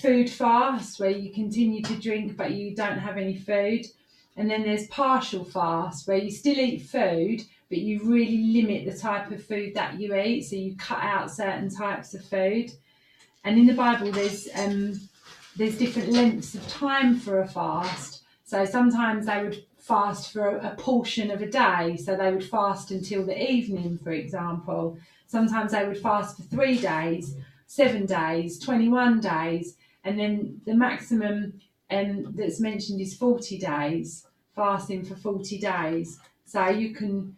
food fast, where you continue to drink but you don't have any food. And then there's partial fast, where you still eat food, but you really limit the type of food that you eat. So you cut out certain types of food. And in the Bible, there's um, there's different lengths of time for a fast. So sometimes they would fast for a, a portion of a day. So they would fast until the evening, for example. Sometimes they would fast for three days, seven days, 21 days, and then the maximum um, that's mentioned is 40 days, fasting for 40 days. So you can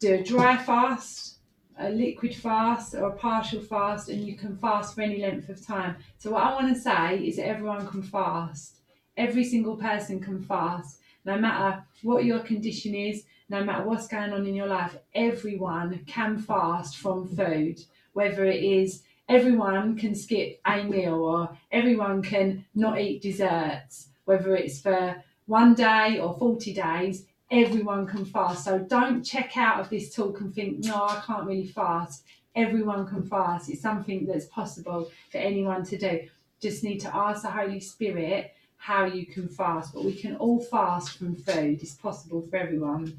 do a dry fast, a liquid fast, or a partial fast, and you can fast for any length of time. So, what I want to say is that everyone can fast. Every single person can fast, no matter what your condition is, no matter what's going on in your life. Everyone can fast from food, whether it is everyone can skip a meal or everyone can not eat desserts, whether it's for one day or 40 days, everyone can fast. So don't check out of this talk and think, no, I can't really fast. Everyone can fast. It's something that's possible for anyone to do. Just need to ask the Holy Spirit how you can fast, but we can all fast from food. It's possible for everyone.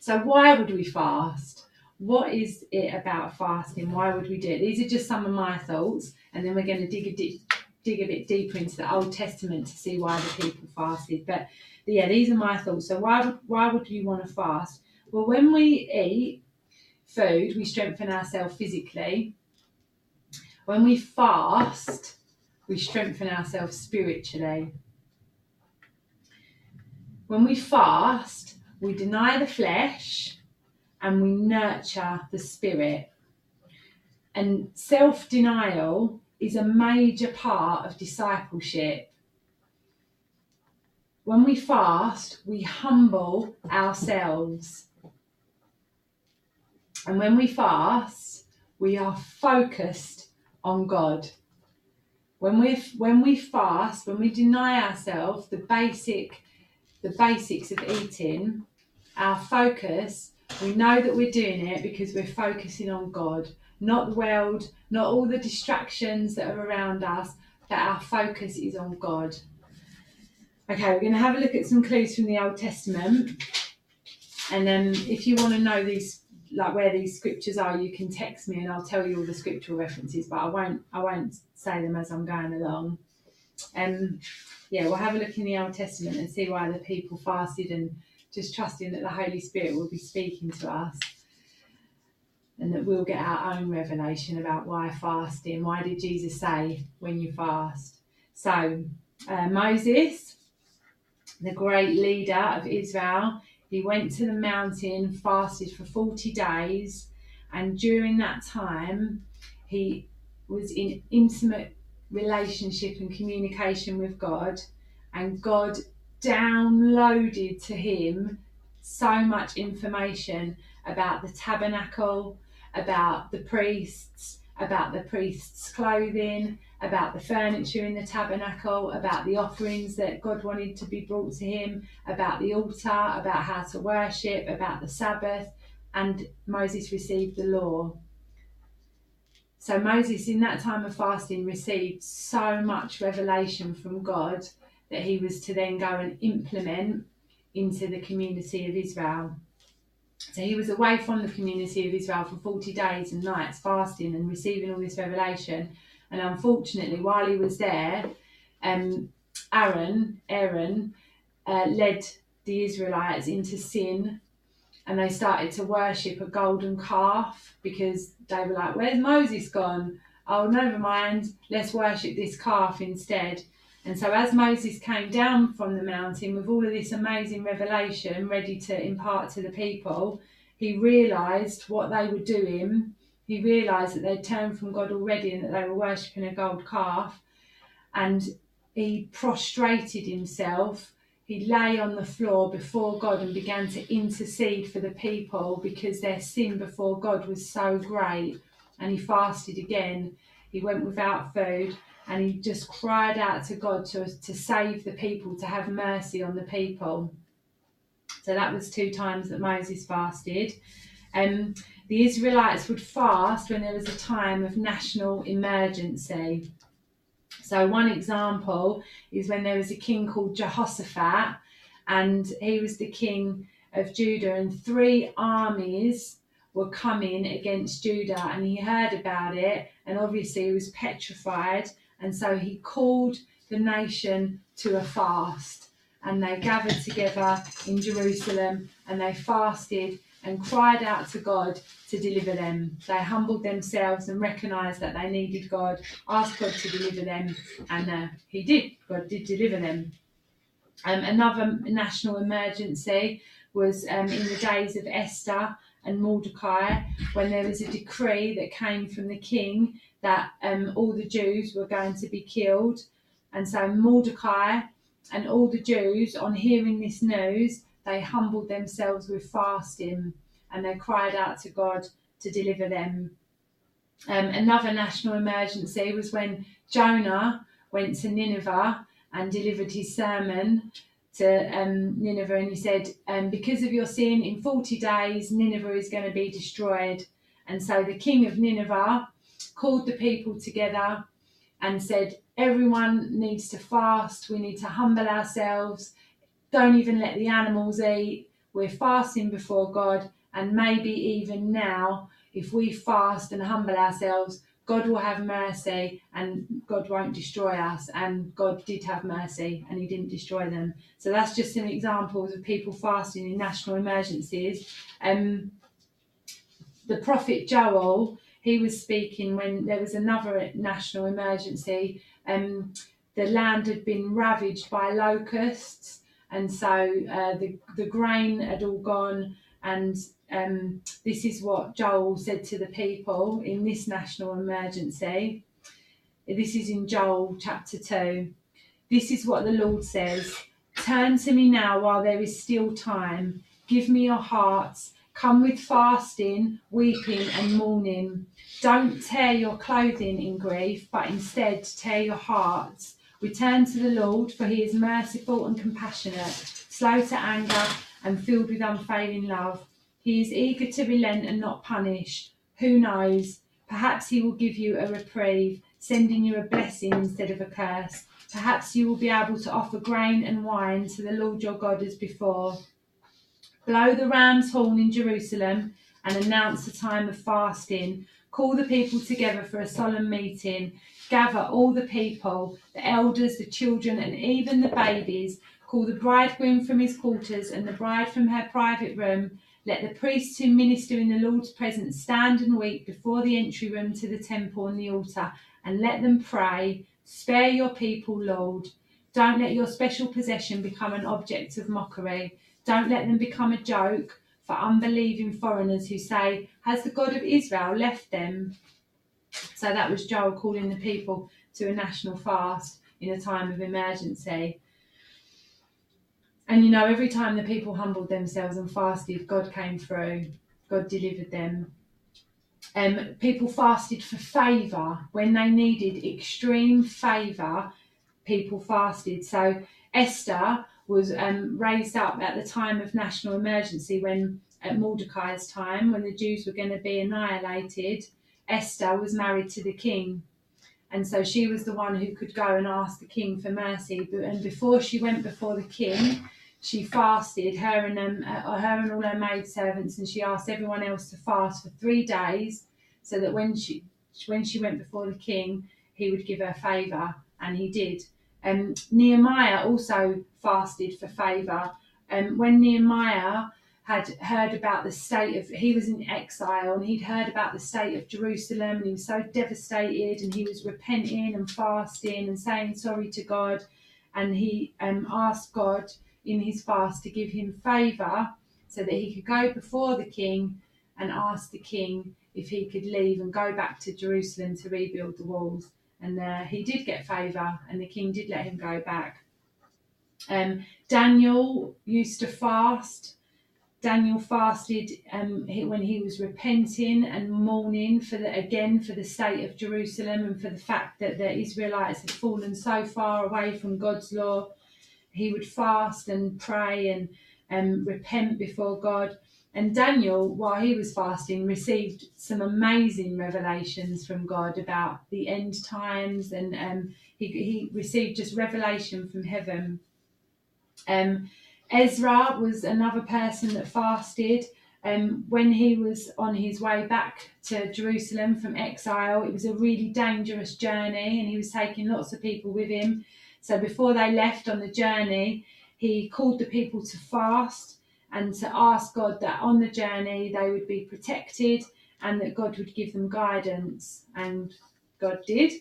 So, why would we fast? What is it about fasting? Why would we do it? These are just some of my thoughts, and then we're going to dig a, di- dig a bit deeper into the Old Testament to see why the people fasted. But yeah, these are my thoughts. So, why why would you want to fast? Well, when we eat food, we strengthen ourselves physically. When we fast, we strengthen ourselves spiritually. When we fast, we deny the flesh and we nurture the spirit. And self denial is a major part of discipleship. When we fast, we humble ourselves. And when we fast, we are focused on God when we when we fast, when we deny ourselves the basic the basics of eating, our focus, we know that we're doing it because we're focusing on God, not the world, not all the distractions that are around us, but our focus is on God. Okay, we're going to have a look at some clues from the Old Testament. And then if you want to know these like where these scriptures are, you can text me and I'll tell you all the scriptural references, but I won't I won't say them as I'm going along. Um yeah, we'll have a look in the Old Testament and see why the people fasted and just trusting that the Holy Spirit will be speaking to us. And that we'll get our own revelation about why fasting. Why did Jesus say when you fast? So, uh, Moses, the great leader of Israel, he went to the mountain, fasted for 40 days, and during that time, he was in intimate relationship and communication with God, and God downloaded to him so much information about the tabernacle, about the priests, about the priests' clothing, about the furniture in the tabernacle, about the offerings that God wanted to be brought to him, about the altar, about how to worship, about the Sabbath, and Moses received the law. So Moses, in that time of fasting, received so much revelation from God that he was to then go and implement into the community of Israel. So he was away from the community of Israel for 40 days and nights, fasting and receiving all this revelation. And unfortunately, while he was there, um, Aaron, Aaron, uh, led the Israelites into sin, and they started to worship a golden calf because they were like, "Where's Moses gone? Oh, never mind. Let's worship this calf instead." And so, as Moses came down from the mountain with all of this amazing revelation ready to impart to the people, he realized what they were doing he realised that they'd turned from God already and that they were worshipping a gold calf. And he prostrated himself. He lay on the floor before God and began to intercede for the people because their sin before God was so great. And he fasted again. He went without food and he just cried out to God to, to save the people, to have mercy on the people. So that was two times that Moses fasted. Um, the Israelites would fast when there was a time of national emergency. So, one example is when there was a king called Jehoshaphat, and he was the king of Judah, and three armies were coming against Judah, and he heard about it, and obviously he was petrified, and so he called the nation to a fast, and they gathered together in Jerusalem, and they fasted and cried out to God to deliver them. They humbled themselves and recognized that they needed God, asked God to deliver them, and uh, He did. God did deliver them. Um, another national emergency was um, in the days of Esther and Mordecai, when there was a decree that came from the king that um, all the Jews were going to be killed. And so Mordecai and all the Jews, on hearing this news, they humbled themselves with fasting and they cried out to God to deliver them. Um, another national emergency was when Jonah went to Nineveh and delivered his sermon to um, Nineveh, and he said, um, Because of your sin, in 40 days, Nineveh is going to be destroyed. And so the king of Nineveh called the people together and said, Everyone needs to fast, we need to humble ourselves, don't even let the animals eat. We're fasting before God, and maybe even now, if we fast and humble ourselves, God will have mercy and God won't destroy us. And God did have mercy and He didn't destroy them. So that's just some examples of people fasting in national emergencies. Um, the prophet Joel, he was speaking when there was another national emergency. Um, the land had been ravaged by locusts, and so uh, the the grain had all gone, and um, this is what Joel said to the people in this national emergency. This is in Joel chapter 2. This is what the Lord says Turn to me now while there is still time. Give me your hearts. Come with fasting, weeping, and mourning. Don't tear your clothing in grief, but instead tear your hearts. Return to the Lord, for he is merciful and compassionate, slow to anger, and filled with unfailing love he is eager to relent and not punish. Who knows? Perhaps he will give you a reprieve, sending you a blessing instead of a curse. Perhaps you will be able to offer grain and wine to the Lord your God as before. Blow the ram's horn in Jerusalem and announce a time of fasting. Call the people together for a solemn meeting. Gather all the people, the elders, the children, and even the babies. Call the bridegroom from his quarters and the bride from her private room let the priests who minister in the Lord's presence stand and weep before the entry room to the temple and the altar, and let them pray, Spare your people, Lord. Don't let your special possession become an object of mockery. Don't let them become a joke for unbelieving foreigners who say, Has the God of Israel left them? So that was Joel calling the people to a national fast in a time of emergency. And you know, every time the people humbled themselves and fasted, God came through, God delivered them. Um, people fasted for favour when they needed extreme favour. People fasted. So Esther was um, raised up at the time of national emergency when at Mordecai's time, when the Jews were going to be annihilated. Esther was married to the king, and so she was the one who could go and ask the king for mercy. And before she went before the king, she fasted her and um, uh, her and all her maid servants, and she asked everyone else to fast for three days, so that when she when she went before the king, he would give her favour, and he did. Um, Nehemiah also fasted for favour. Um, when Nehemiah had heard about the state of he was in exile and he'd heard about the state of Jerusalem and he was so devastated and he was repenting and fasting and saying sorry to God and he um, asked God in his fast to give him favour so that he could go before the king and ask the king if he could leave and go back to Jerusalem to rebuild the walls. And uh, he did get favour, and the king did let him go back. Um, Daniel used to fast. Daniel fasted um, when he was repenting and mourning for the again for the state of Jerusalem and for the fact that the Israelites had fallen so far away from God's law he would fast and pray and um, repent before God. And Daniel, while he was fasting, received some amazing revelations from God about the end times, and um, he, he received just revelation from heaven. Um, Ezra was another person that fasted. Um, when he was on his way back to Jerusalem from exile, it was a really dangerous journey, and he was taking lots of people with him. So before they left on the journey, he called the people to fast and to ask God that on the journey they would be protected and that God would give them guidance. And God did.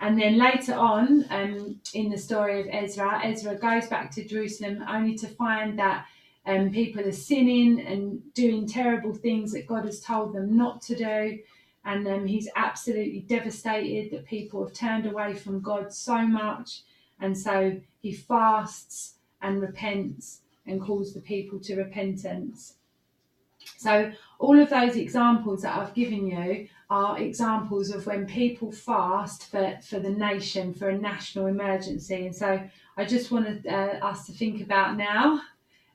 And then later on, um, in the story of Ezra, Ezra goes back to Jerusalem only to find that um, people are sinning and doing terrible things that God has told them not to do. And um, he's absolutely devastated that people have turned away from God so much. And so he fasts and repents and calls the people to repentance. So, all of those examples that I've given you are examples of when people fast for, for the nation, for a national emergency. And so, I just wanted uh, us to think about now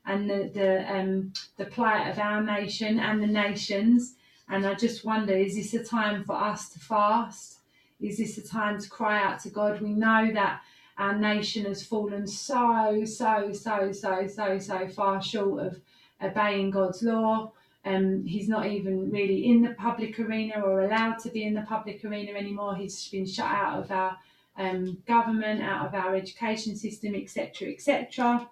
and the, the, um, the plight of our nation and the nations. And I just wonder is this a time for us to fast? Is this a time to cry out to God? We know that our nation has fallen so, so, so, so, so, so far short of obeying God's law. Um, he's not even really in the public arena or allowed to be in the public arena anymore. He's been shut out of our um, government, out of our education system, etc., etc.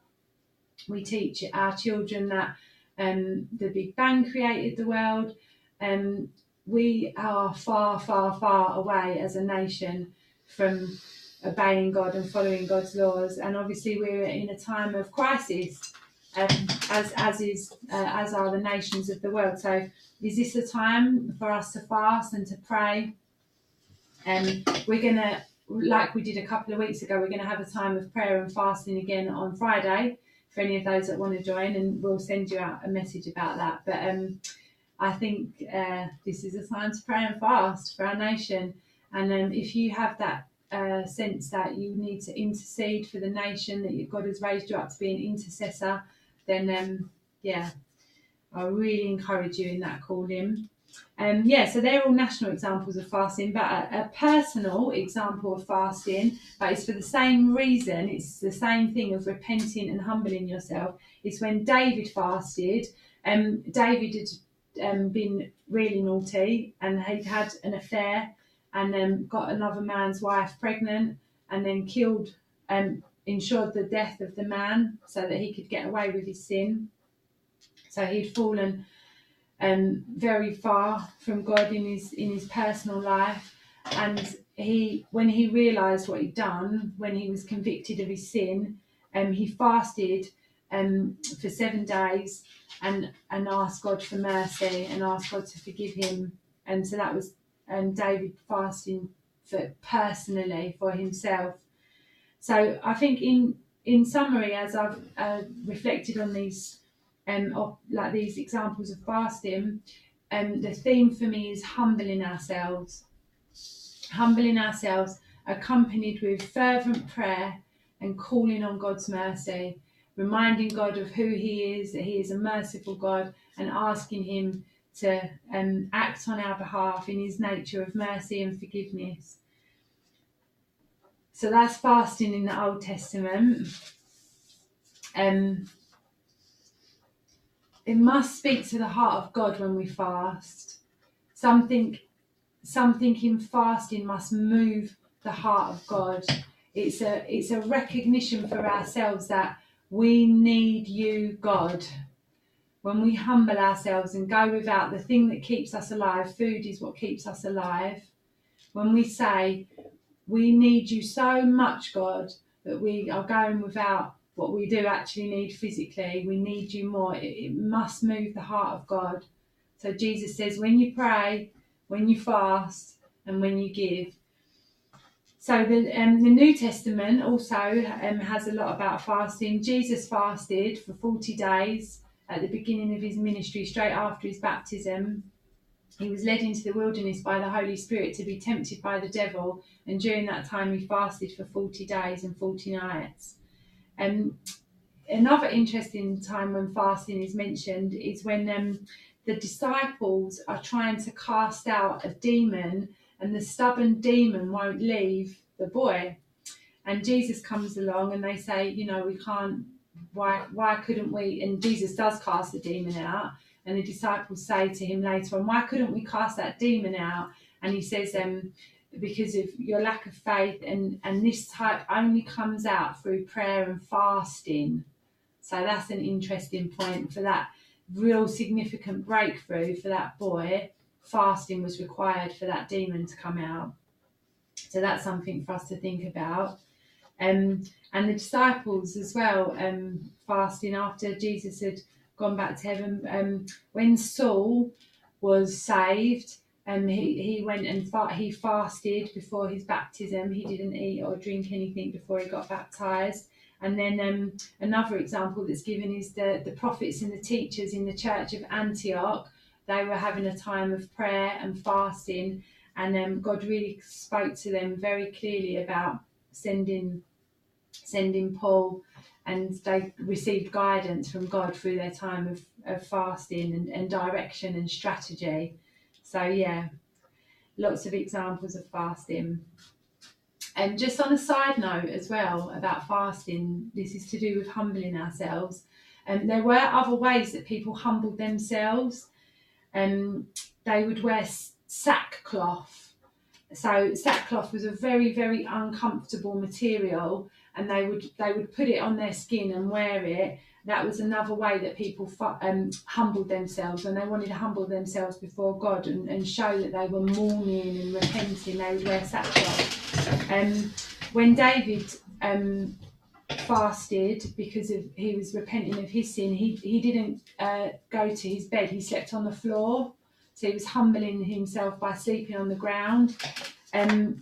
We teach our children that um, the Big Bang created the world. Um, we are far, far, far away as a nation from obeying God and following God's laws. And obviously, we're in a time of crisis, um, as as is uh, as are the nations of the world. So, is this a time for us to fast and to pray? And um, we're gonna, like we did a couple of weeks ago, we're gonna have a time of prayer and fasting again on Friday for any of those that want to join, and we'll send you out a message about that. But um, I think uh, this is a time to pray and fast for our nation. And um, if you have that uh, sense that you need to intercede for the nation, that God has raised you up to be an intercessor, then um, yeah, I really encourage you in that calling. Um, yeah, so they're all national examples of fasting, but a, a, personal example of fasting, but it's for the same reason, it's the same thing of repenting and humbling yourself. It's when David fasted, um, David had um, been really naughty and he'd had an affair and then got another man's wife pregnant and then killed and um, ensured the death of the man so that he could get away with his sin. So he'd fallen um, very far from God in his in his personal life, and he when he realised what he'd done, when he was convicted of his sin, um, he fasted um, for seven days and and asked God for mercy and asked God to forgive him, and so that was and David fasting for personally for himself. So I think in in summary, as I've uh, reflected on these um of, like these examples of fasting, um the theme for me is humbling ourselves, humbling ourselves, accompanied with fervent prayer and calling on God's mercy, reminding God of who He is, that He is a merciful God, and asking Him to um, act on our behalf in his nature of mercy and forgiveness. So that's fasting in the Old Testament. Um, it must speak to the heart of God when we fast. Something, something in fasting must move the heart of God. It's a, it's a recognition for ourselves that we need you, God when we humble ourselves and go without the thing that keeps us alive, food is what keeps us alive. When we say, We need you so much, God, that we are going without what we do actually need physically, we need you more. It, it must move the heart of God. So Jesus says, When you pray, when you fast, and when you give, so the um, the New Testament also um, has a lot about fasting. Jesus fasted for forty days at the beginning of his ministry, straight after his baptism, he was led into the wilderness by the Holy Spirit to be tempted by the devil, and during that time he fasted for 40 days and 40 nights. And another interesting time when fasting is mentioned is when um, the disciples are trying to cast out a demon and the stubborn demon won't leave the boy. And Jesus comes along and they say, you know, we can't, why, why couldn't we? And Jesus does cast the demon out. And the disciples say to him later on, why couldn't we cast that demon out? And he says, um, because of your lack of faith and and this type only comes out through prayer and fasting so that's an interesting point for that real significant breakthrough for that boy fasting was required for that demon to come out so that's something for us to think about um, and the disciples as well um, fasting after jesus had gone back to heaven um, when saul was saved um, he, he went and fa- he fasted before his baptism. He didn't eat or drink anything before he got baptized. And then um, another example that's given is the, the prophets and the teachers in the church of Antioch. They were having a time of prayer and fasting, and um, God really spoke to them very clearly about sending sending Paul, and they received guidance from God through their time of, of fasting and, and direction and strategy. So yeah, lots of examples of fasting. And just on a side note as well about fasting, this is to do with humbling ourselves. And there were other ways that people humbled themselves. Um, they would wear sackcloth. So sackcloth was a very, very uncomfortable material, and they would they would put it on their skin and wear it that was another way that people um, humbled themselves when they wanted to humble themselves before God and, and show that they were mourning and repenting. They would wear sackcloth. Um, when David um, fasted because of he was repenting of his sin, he he didn't uh, go to his bed. He slept on the floor. So he was humbling himself by sleeping on the ground. Um,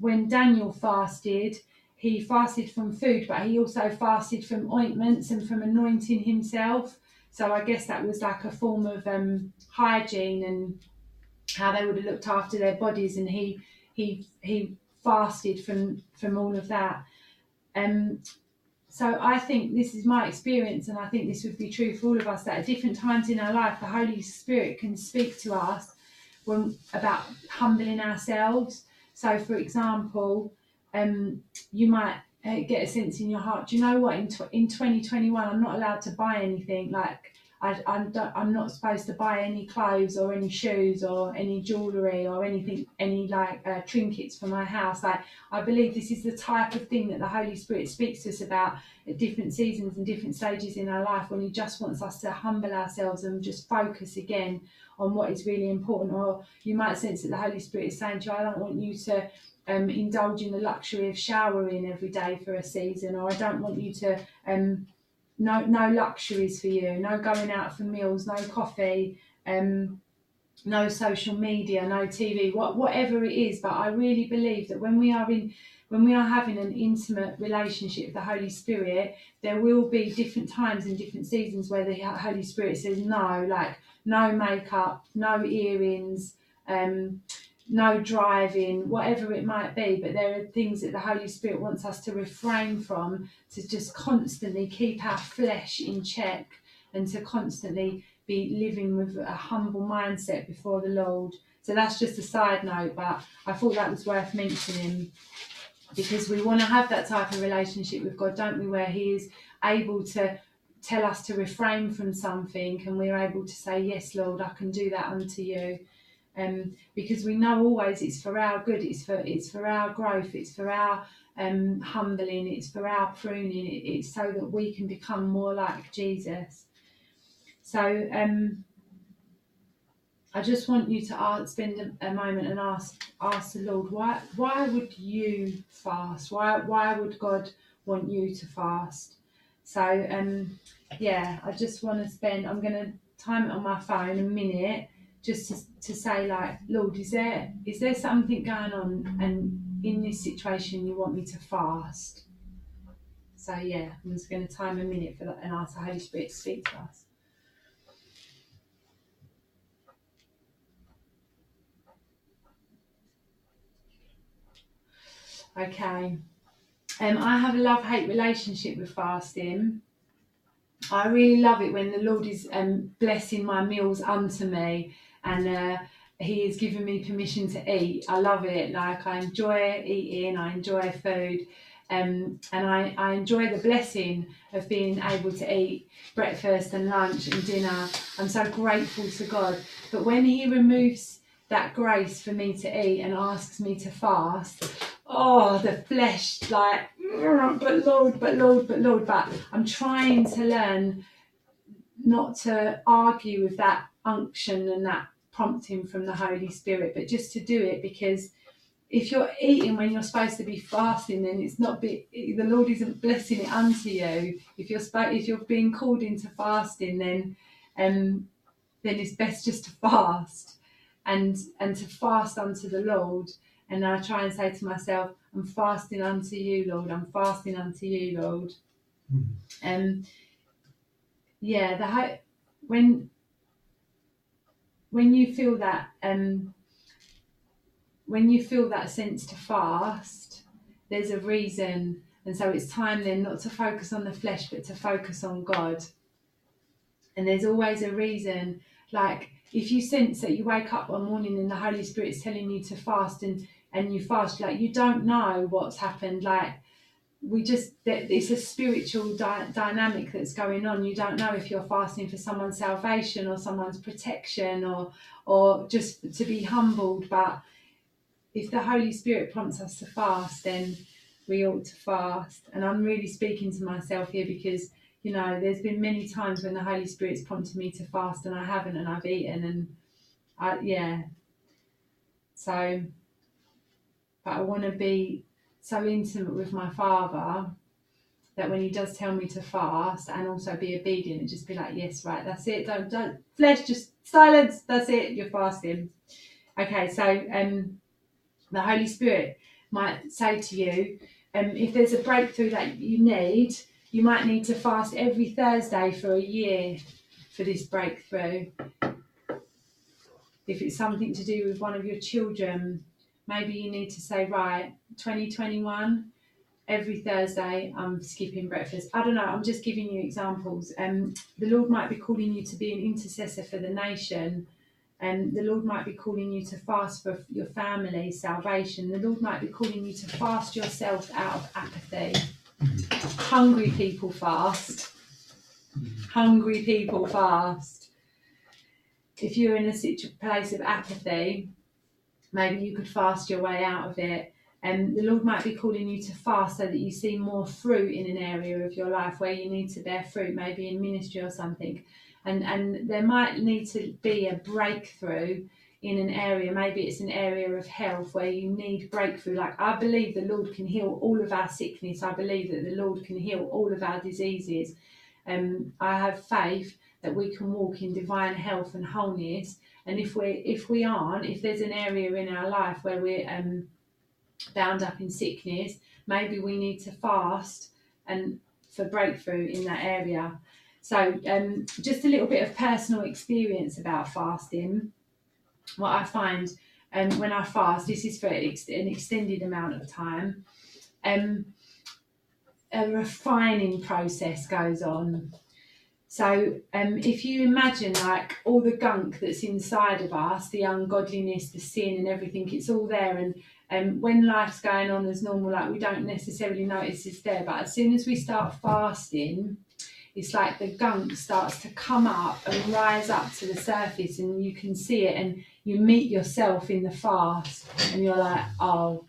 when Daniel fasted, he fasted from food, but he also fasted from ointments and from anointing himself. So I guess that was like a form of um, hygiene and how they would have looked after their bodies. And he he he fasted from from all of that. Um, so I think this is my experience, and I think this would be true for all of us that at different times in our life, the Holy Spirit can speak to us when, about humbling ourselves. So, for example, um, you might uh, get a sense in your heart. Do you know what? In tw- in twenty twenty one, I'm not allowed to buy anything. Like I, I'm, I'm not supposed to buy any clothes or any shoes or any jewellery or anything, any like uh, trinkets for my house. Like I believe this is the type of thing that the Holy Spirit speaks to us about at different seasons and different stages in our life when He just wants us to humble ourselves and just focus again on what is really important. Or you might sense that the Holy Spirit is saying to you, I don't want you to um, indulge in the luxury of showering every day for a season, or I don't want you to um, no no luxuries for you, no going out for meals, no coffee, um, no social media, no TV, what whatever it is. But I really believe that when we are in when we are having an intimate relationship with the Holy Spirit, there will be different times and different seasons where the Holy Spirit says no, like no makeup, no earrings. Um, no driving, whatever it might be. But there are things that the Holy Spirit wants us to refrain from to just constantly keep our flesh in check and to constantly be living with a humble mindset before the Lord. So that's just a side note, but I thought that was worth mentioning because we want to have that type of relationship with God, don't we? Where He is able to tell us to refrain from something and we're able to say, Yes, Lord, I can do that unto you um, because we know always it's for our good, it's for it's for our growth, it's for our um, humbling, it's for our pruning, it, it's so that we can become more like Jesus. So um, I just want you to ask, spend a, a, moment and ask ask the Lord why why would you fast? Why why would God want you to fast? So um, yeah, I just want to spend. I'm going to time it on my phone a minute just to, to say like lord is there is there something going on and in this situation you want me to fast? So yeah i'm just going to time a minute for that and ask the holy spirit to speak to us. Okay. Um, I have a love hate relationship with fasting. I really love it when the Lord is um, blessing my meals unto me and uh, He has given me permission to eat. I love it. Like, I enjoy eating, I enjoy food. Um, and I, I enjoy the blessing of being able to eat breakfast and lunch and dinner. I'm so grateful to God. But when He removes that grace for me to eat and asks me to fast, oh, the flesh, like, but Lord, but Lord, but Lord. But I'm trying to learn not to argue with that unction and that prompting from the Holy Spirit, but just to do it because if you're eating when you're supposed to be fasting, then it's not be the Lord isn't blessing it unto you. If you're sp- if you're being called into fasting, then um, then it's best just to fast and and to fast unto the Lord. And I try and say to myself, I'm fasting unto you, Lord. I'm fasting unto you, Lord. And Um, yeah, the when when you feel that um when you feel that sense to fast, there's a reason. And so it's time then not to focus on the flesh, but to focus on God. And there's always a reason. Like if you sense that you wake up one morning and the Holy Spirit's telling you to fast and, and you fast, like you don't know what's happened. Like we just, it's a spiritual dy- dynamic that's going on. You don't know if you're fasting for someone's salvation or someone's protection or, or just to be humbled. But if the Holy Spirit prompts us to fast, then we ought to fast. And I'm really speaking to myself here because, you know, there's been many times when the Holy Spirit's prompted me to fast and I haven't and I've eaten and I, yeah. So, but I want to be so intimate with my Father that when He does tell me to fast and also be obedient and just be like, yes, right, that's it. Don't, don't, flesh, just silence. That's it. You're fasting. Okay, so, um, the Holy Spirit might say to you, um, if there's a breakthrough that you need, you might need to fast every Thursday for a year for this breakthrough. If it's something to do with one of your children, maybe you need to say, right, 2021, every Thursday I'm skipping breakfast. I don't know, I'm just giving you examples. Um, the Lord might be calling you to be an intercessor for the nation and the Lord might be calling you to fast for your family salvation. The Lord might be calling you to fast yourself out of apathy. Hungry people fast. Hungry people fast. If you're in a situ- place of apathy, maybe you could fast your way out of it. And the Lord might be calling you to fast so that you see more fruit in an area of your life where you need to bear fruit, maybe in ministry or something. And and there might need to be a breakthrough in an area. Maybe it's an area of health where you need breakthrough. Like i believe the lord can heal all of our sickness. I believe that the lord can heal all of our diseases. Um, i have faith that we can walk in divine health and wholeness and if we if we aren't if there's an area in our life where we're um, bound up in sickness maybe we need to fast and for breakthrough in that area so, um, just a little bit of personal experience about fasting. What I find um, when I fast, this is for an extended amount of time, um, a refining process goes on. So, um, if you imagine like all the gunk that's inside of us, the ungodliness, the sin, and everything, it's all there. And um, when life's going on as normal, like we don't necessarily notice it's there. But as soon as we start fasting, it's like the gunk starts to come up and rise up to the surface and you can see it and you meet yourself in the fast and you're like oh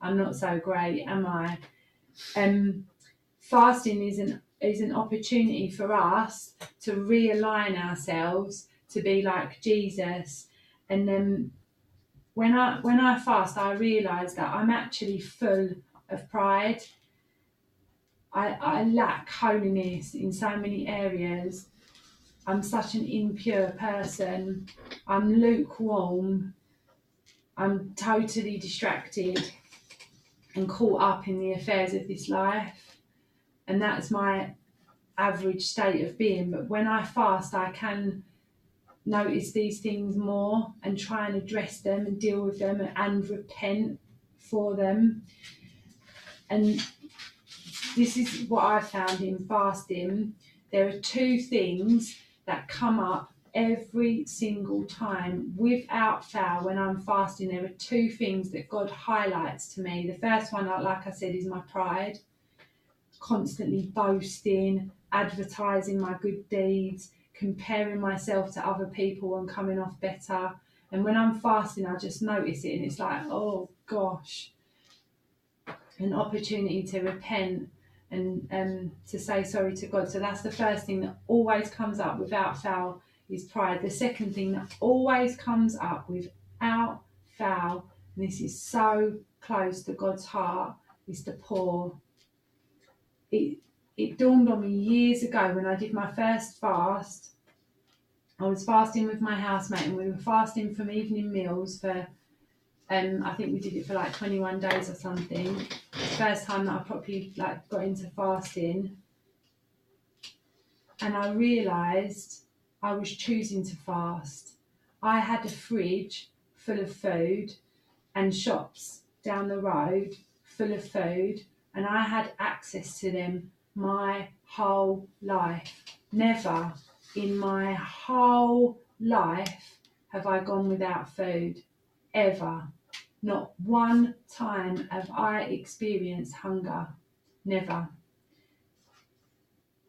i'm not so great am i um fasting is an is an opportunity for us to realign ourselves to be like jesus and then when i when i fast i realize that i'm actually full of pride I, I lack holiness in so many areas. I'm such an impure person. I'm lukewarm. I'm totally distracted and caught up in the affairs of this life. And that's my average state of being. But when I fast, I can notice these things more and try and address them and deal with them and repent for them. And this is what I found in fasting. There are two things that come up every single time without fail when I'm fasting. There are two things that God highlights to me. The first one, like I said, is my pride, constantly boasting, advertising my good deeds, comparing myself to other people and coming off better. And when I'm fasting, I just notice it and it's like, oh gosh, an opportunity to repent and um, to say sorry to God. So that's the first thing that always comes up without fail is pride. The second thing that always comes up without fail, and this is so close to God's heart, is the poor. It it dawned on me years ago when I did my first fast. I was fasting with my housemate and we were fasting from evening meals for um I think we did it for like 21 days or something. First time that I properly like got into fasting. And I realised I was choosing to fast. I had a fridge full of food and shops down the road full of food, and I had access to them my whole life. Never in my whole life have I gone without food. Ever. Not one time have I experienced hunger. Never.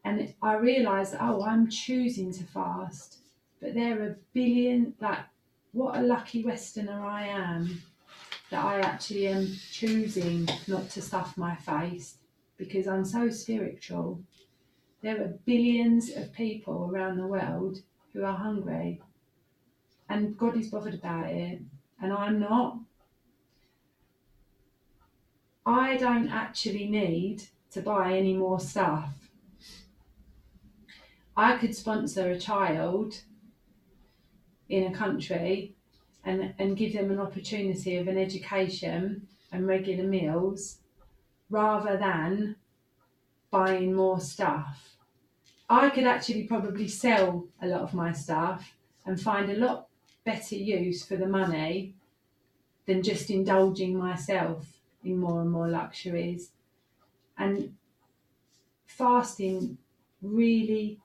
And I realised, oh, I'm choosing to fast. But there are a billion, like, what a lucky Westerner I am that I actually am choosing not to stuff my face because I'm so spiritual. There are billions of people around the world who are hungry, and God is bothered about it, and I'm not. I don't actually need to buy any more stuff. I could sponsor a child in a country and, and give them an opportunity of an education and regular meals rather than buying more stuff. I could actually probably sell a lot of my stuff and find a lot better use for the money than just indulging myself in more and more luxuries. And fasting really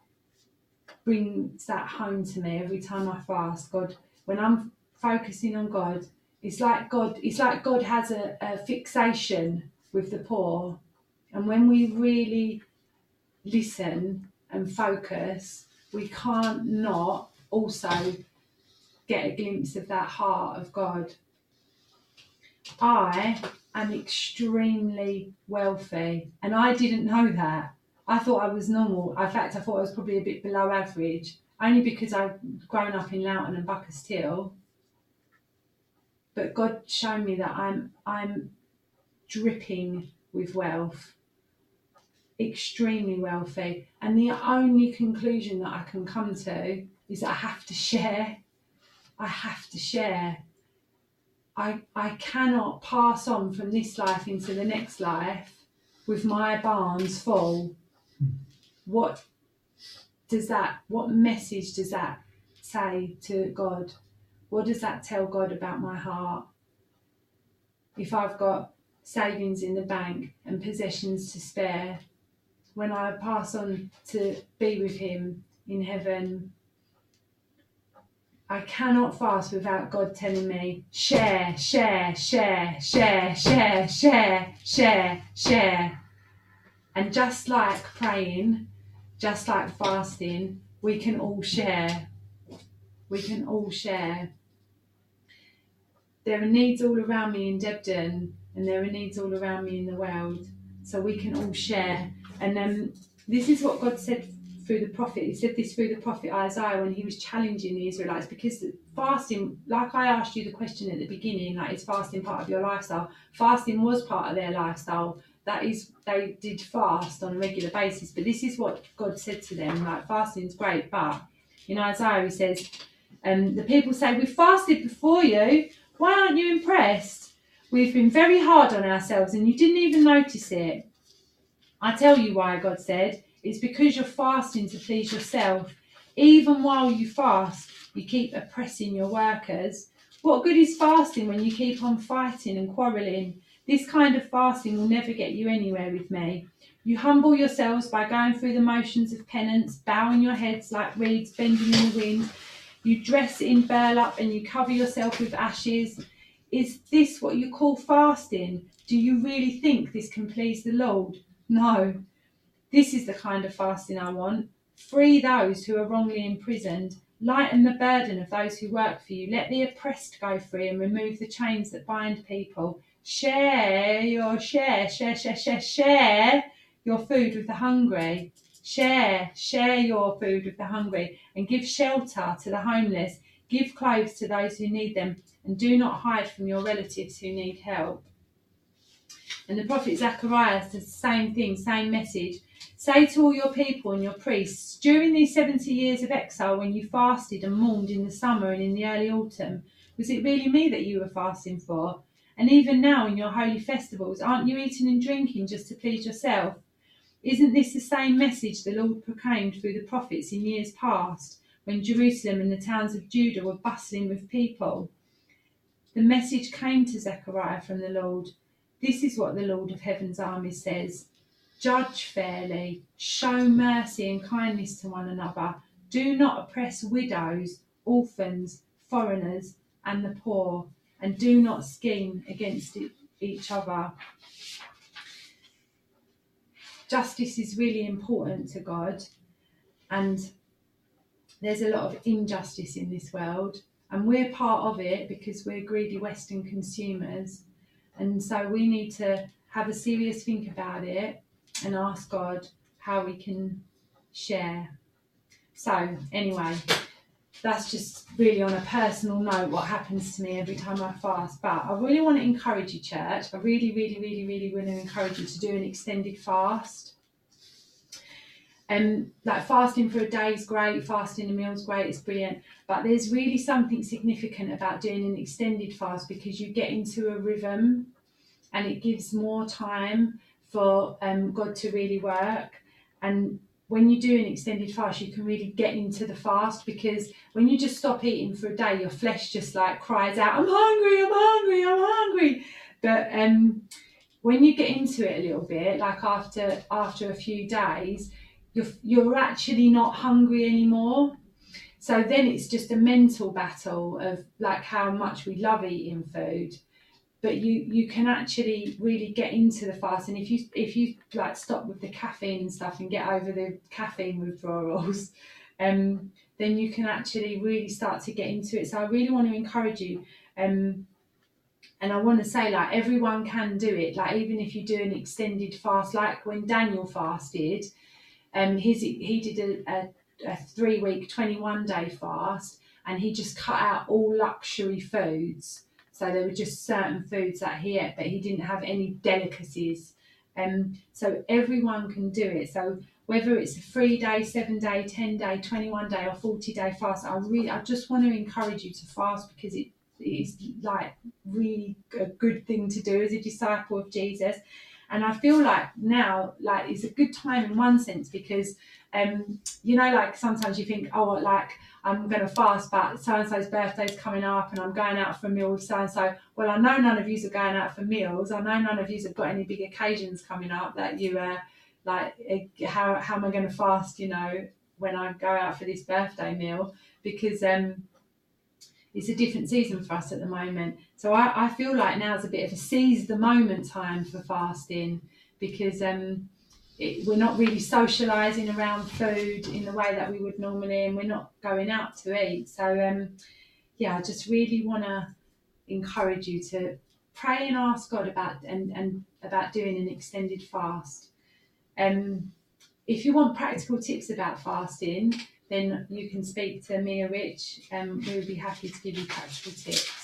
brings that home to me every time I fast. God, when I'm focusing on God, it's like God, it's like God has a, a fixation with the poor. And when we really listen and focus, we can't not also get a glimpse of that heart of God. I am extremely wealthy, and I didn't know that. I thought I was normal. In fact, I thought I was probably a bit below average, only because I've grown up in Loughton and Buckhurst But God showed me that I'm I'm dripping with wealth, extremely wealthy. And the only conclusion that I can come to is that I have to share. I have to share. I, I cannot pass on from this life into the next life with my barns full. What does that, what message does that say to God? What does that tell God about my heart? If I've got savings in the bank and possessions to spare. When I pass on to be with Him in heaven, I cannot fast without God telling me, share, share, share, share, share, share, share, share. And just like praying, just like fasting, we can all share. We can all share. There are needs all around me in Debden and there are needs all around me in the world. So we can all share. And um, this is what God said through the prophet. He said this through the prophet Isaiah when he was challenging the Israelites because fasting, like I asked you the question at the beginning, like is fasting part of your lifestyle? Fasting was part of their lifestyle. That is, they did fast on a regular basis. But this is what God said to them: like fasting is great, but in Isaiah he says, um, the people say, "We fasted before you. Why aren't you impressed?" We've been very hard on ourselves and you didn't even notice it. I tell you why, God said. It's because you're fasting to please yourself. Even while you fast, you keep oppressing your workers. What good is fasting when you keep on fighting and quarrelling? This kind of fasting will never get you anywhere with me. You humble yourselves by going through the motions of penance, bowing your heads like reeds bending in the wind. You dress in burlap and you cover yourself with ashes. Is this what you call fasting? Do you really think this can please the Lord? No. This is the kind of fasting I want. Free those who are wrongly imprisoned. Lighten the burden of those who work for you. Let the oppressed go free and remove the chains that bind people. Share your share, share, share, share, share your food with the hungry. Share, share your food with the hungry and give shelter to the homeless. Give clothes to those who need them and do not hide from your relatives who need help. And the prophet Zechariah says the same thing, same message. Say to all your people and your priests, during these 70 years of exile, when you fasted and mourned in the summer and in the early autumn, was it really me that you were fasting for? And even now in your holy festivals, aren't you eating and drinking just to please yourself? Isn't this the same message the Lord proclaimed through the prophets in years past, when Jerusalem and the towns of Judah were bustling with people? The message came to Zechariah from the Lord. This is what the Lord of heaven's army says Judge fairly, show mercy and kindness to one another. Do not oppress widows, orphans, foreigners, and the poor, and do not scheme against each other. Justice is really important to God, and there's a lot of injustice in this world, and we're part of it because we're greedy Western consumers, and so we need to have a serious think about it and ask God how we can share. So, anyway, that's just really on a personal note what happens to me every time I fast. But I really want to encourage you, church. I really, really, really, really want to encourage you to do an extended fast. And um, like fasting for a day is great, fasting a meal is great, it's brilliant. But there's really something significant about doing an extended fast because you get into a rhythm and it gives more time for um, God to really work. And when you do an extended fast, you can really get into the fast because when you just stop eating for a day, your flesh just like cries out, I'm hungry, I'm hungry, I'm hungry. But um, when you get into it a little bit, like after after a few days, you're you're actually not hungry anymore. So then it's just a mental battle of like how much we love eating food but you you can actually really get into the fast and if you if you like stop with the caffeine and stuff and get over the caffeine withdrawals um then you can actually really start to get into it. So i really want to encourage you um and i want to say like everyone can do it. Like even if you do an extended fast like when daniel fasted um his he did a, a, a three week 21 day fast and he just cut out all luxury foods so there were just certain foods that he ate, but he didn't have any delicacies. Um, so everyone can do it. So whether it's a three day, seven day, ten day, twenty one day, or forty day fast, I really, I just want to encourage you to fast because it is like really a good thing to do as a disciple of Jesus. And I feel like now, like it's a good time in one sense because, um, you know, like sometimes you think, oh, like I'm going to fast, but so and so's birthday's coming up and I'm going out for a meal with so and so. Well, I know none of you are going out for meals. I know none of you have got any big occasions coming up that you uh, like. Eh, how how am I going to fast? You know, when I go out for this birthday meal because um, it's a different season for us at the moment. So I, I feel like now is a bit of a seize the moment time for fasting because um, it, we're not really socialising around food in the way that we would normally, and we're not going out to eat. So, um, yeah, I just really want to encourage you to pray and ask God about and, and about doing an extended fast. Um, if you want practical tips about fasting, then you can speak to me or Rich, um, and we'll be happy to give you practical tips.